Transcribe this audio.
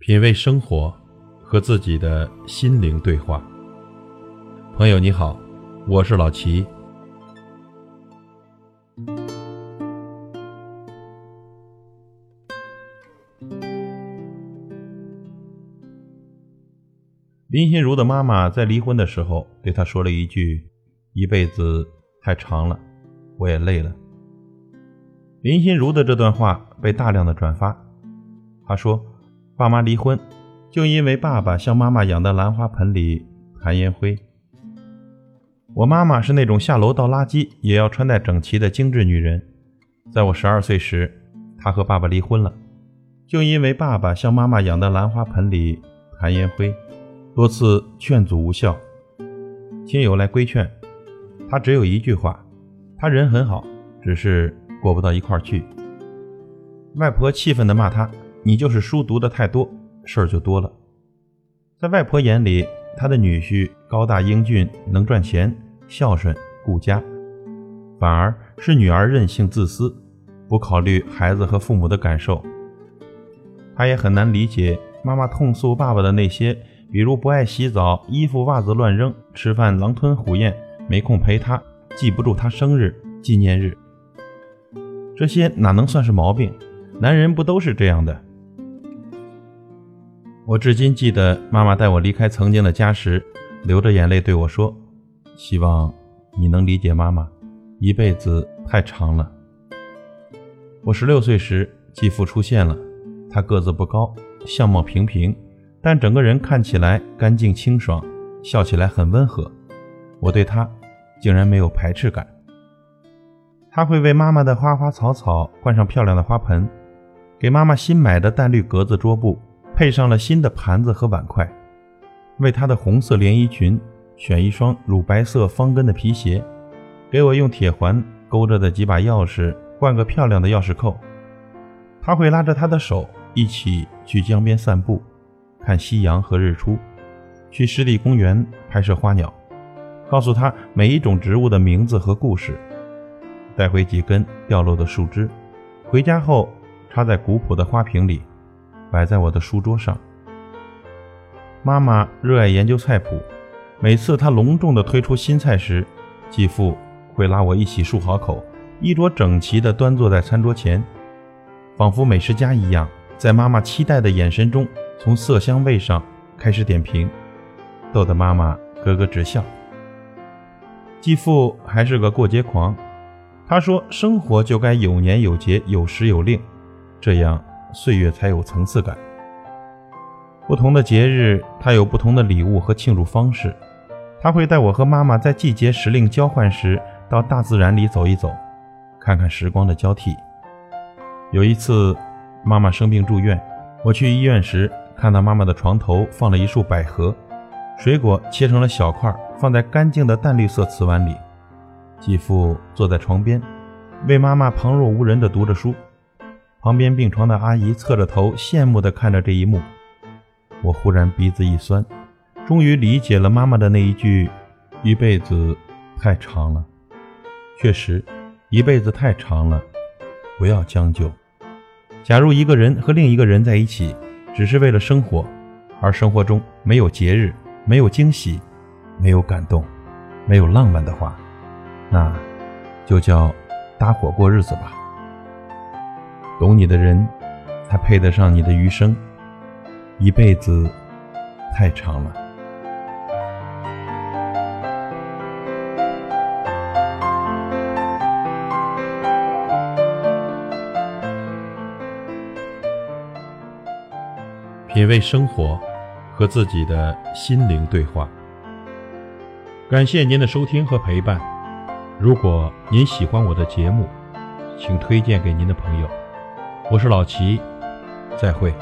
品味生活，和自己的心灵对话。朋友你好，我是老齐。林心如的妈妈在离婚的时候对她说了一句：“一辈子太长了，我也累了。”林心如的这段话被大量的转发。她说：“爸妈离婚，就因为爸爸像妈妈养的兰花盆里含烟灰。我妈妈是那种下楼倒垃圾也要穿戴整齐的精致女人。在我十二岁时，她和爸爸离婚了，就因为爸爸像妈妈养的兰花盆里含烟灰，多次劝阻无效。亲友来规劝，她只有一句话：他人很好，只是……”过不到一块儿去，外婆气愤地骂他：“你就是书读的太多，事儿就多了。”在外婆眼里，她的女婿高大英俊，能赚钱，孝顺顾家，反而是女儿任性自私，不考虑孩子和父母的感受。他也很难理解妈妈痛诉爸爸的那些，比如不爱洗澡、衣服袜子乱扔、吃饭狼吞虎咽、没空陪他、记不住他生日纪念日。这些哪能算是毛病？男人不都是这样的？我至今记得妈妈带我离开曾经的家时，流着眼泪对我说：“希望你能理解妈妈，一辈子太长了。”我十六岁时，继父出现了。他个子不高，相貌平平，但整个人看起来干净清爽，笑起来很温和。我对他竟然没有排斥感。他会为妈妈的花花草草换上漂亮的花盆，给妈妈新买的淡绿格子桌布配上了新的盘子和碗筷，为她的红色连衣裙选一双乳白色方跟的皮鞋，给我用铁环勾着的几把钥匙换个漂亮的钥匙扣。他会拉着她的手一起去江边散步，看夕阳和日出，去湿地公园拍摄花鸟，告诉她每一种植物的名字和故事。带回几根掉落的树枝，回家后插在古朴的花瓶里，摆在我的书桌上。妈妈热爱研究菜谱，每次她隆重地推出新菜时，继父会拉我一起漱好口，衣着整齐地端坐在餐桌前，仿佛美食家一样，在妈妈期待的眼神中，从色香味上开始点评，逗得妈妈咯咯直笑。继父还是个过节狂。他说：“生活就该有年有节，有时有令，这样岁月才有层次感。不同的节日，他有不同的礼物和庆祝方式。他会带我和妈妈在季节时令交换时，到大自然里走一走，看看时光的交替。有一次，妈妈生病住院，我去医院时，看到妈妈的床头放了一束百合，水果切成了小块，放在干净的淡绿色瓷碗里。”继父坐在床边，为妈妈旁若无人地读着书。旁边病床的阿姨侧着头，羡慕地看着这一幕。我忽然鼻子一酸，终于理解了妈妈的那一句：“一辈子太长了。”确实，一辈子太长了，不要将就。假如一个人和另一个人在一起，只是为了生活，而生活中没有节日，没有惊喜，没有感动，没有浪漫的话。那，就叫搭伙过日子吧。懂你的人，才配得上你的余生。一辈子太长了。品味生活，和自己的心灵对话。感谢您的收听和陪伴。如果您喜欢我的节目，请推荐给您的朋友。我是老齐，再会。